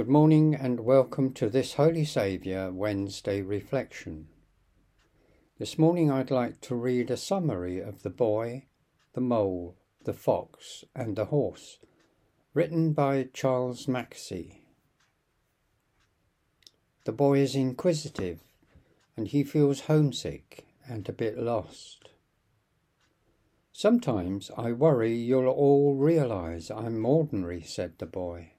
Good morning and welcome to this Holy Saviour Wednesday reflection. This morning I'd like to read a summary of the boy, the mole, the fox, and the horse, written by Charles Mackesy. The boy is inquisitive and he feels homesick and a bit lost. Sometimes I worry you'll all realise I'm ordinary, said the boy.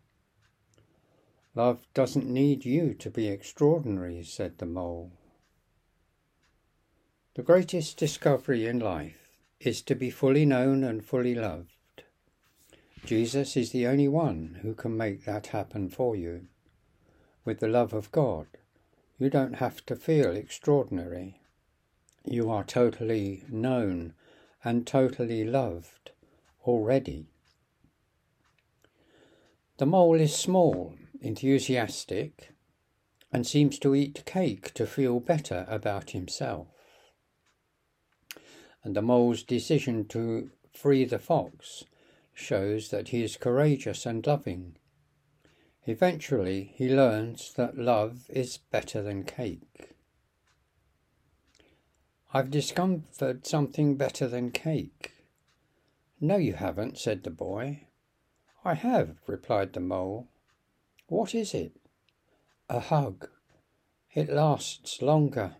Love doesn't need you to be extraordinary, said the mole. The greatest discovery in life is to be fully known and fully loved. Jesus is the only one who can make that happen for you. With the love of God, you don't have to feel extraordinary. You are totally known and totally loved already. The mole is small, enthusiastic, and seems to eat cake to feel better about himself. And the mole's decision to free the fox shows that he is courageous and loving. Eventually, he learns that love is better than cake. I've discovered something better than cake. No, you haven't, said the boy. I have, replied the mole. What is it? A hug. It lasts longer.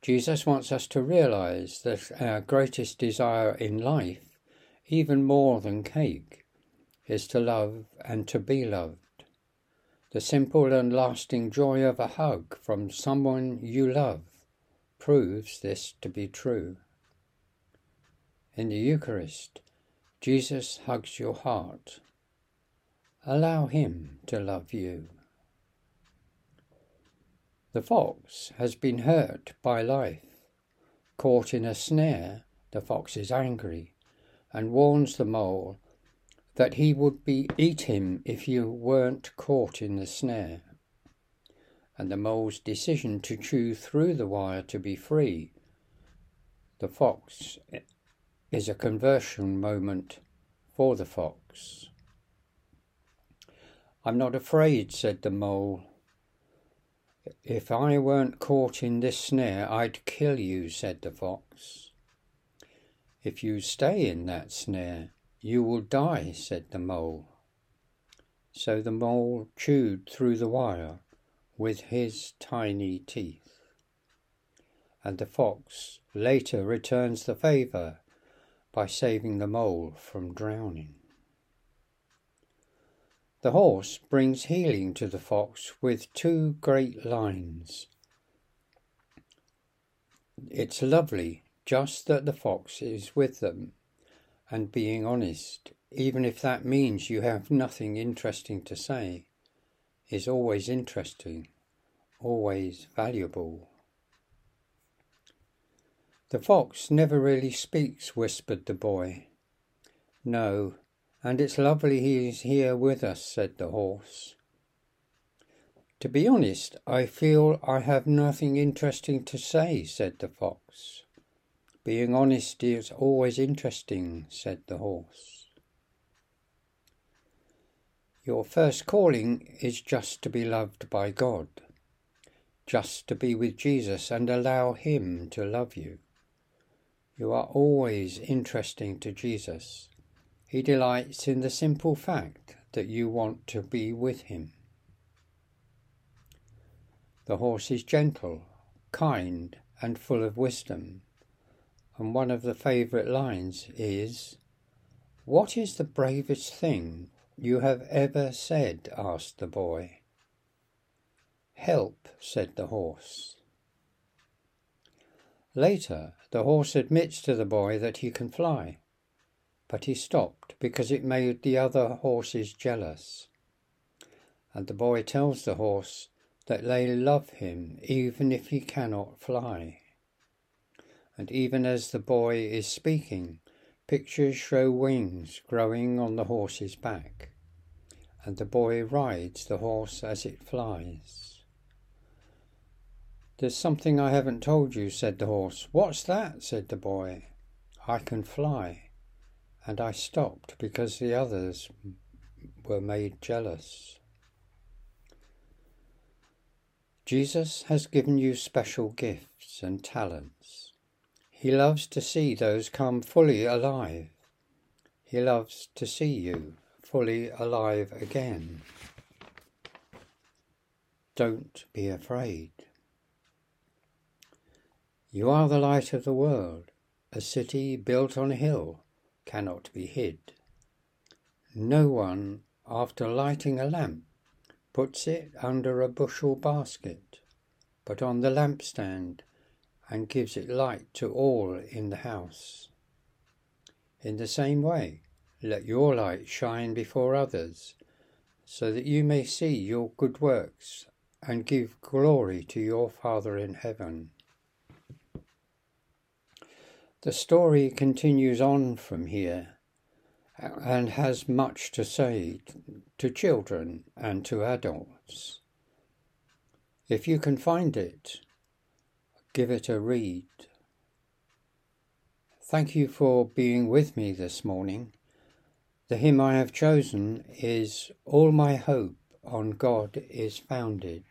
Jesus wants us to realize that our greatest desire in life, even more than cake, is to love and to be loved. The simple and lasting joy of a hug from someone you love proves this to be true. In the Eucharist, Jesus hugs your heart. Allow Him to love you. The fox has been hurt by life. Caught in a snare, the fox is angry and warns the mole that he would be eat him if you weren't caught in the snare. And the mole's decision to chew through the wire to be free. The fox eh, is a conversion moment for the fox. I'm not afraid, said the mole. If I weren't caught in this snare, I'd kill you, said the fox. If you stay in that snare, you will die, said the mole. So the mole chewed through the wire with his tiny teeth. And the fox later returns the favour by saving the mole from drowning. The horse brings healing to the fox with two great lines. It's lovely just that the fox is with them and being honest, even if that means you have nothing interesting to say, is always interesting, always valuable. The fox never really speaks, whispered the boy. No, and it's lovely he is here with us, said the horse. To be honest, I feel I have nothing interesting to say, said the fox. Being honest is always interesting, said the horse. Your first calling is just to be loved by God, just to be with Jesus and allow Him to love you. You are always interesting to Jesus. He delights in the simple fact that you want to be with Him. The horse is gentle, kind, and full of wisdom and one of the favourite lines is, What is the bravest thing you have ever said? asked the boy. Help, said the horse. Later, the horse admits to the boy that he can fly, but he stopped because it made the other horses jealous. And the boy tells the horse that they love him even if he cannot fly and even as the boy is speaking, pictures show wings growing on the horse's back, and the boy rides the horse as it flies. There's something I haven't told you, said the horse. What's that? said the boy. I can fly. And I stopped because the others were made jealous. Jesus has given you special gifts and talents. He loves to see those come fully alive. He loves to see you fully alive again. Don't be afraid. You are the light of the world. A city built on a hill cannot be hid. No one, after lighting a lamp, puts it under a bushel basket, but on the lampstand, and gives it light to all in the house. In the same way, let your light shine before others, so that you may see your good works and give glory to your Father in heaven. The story continues on from here and has much to say to children and to adults. If you can find it, give it a read. Thank you for being with me this morning. The hymn I have chosen is All My Hope on God is Founded.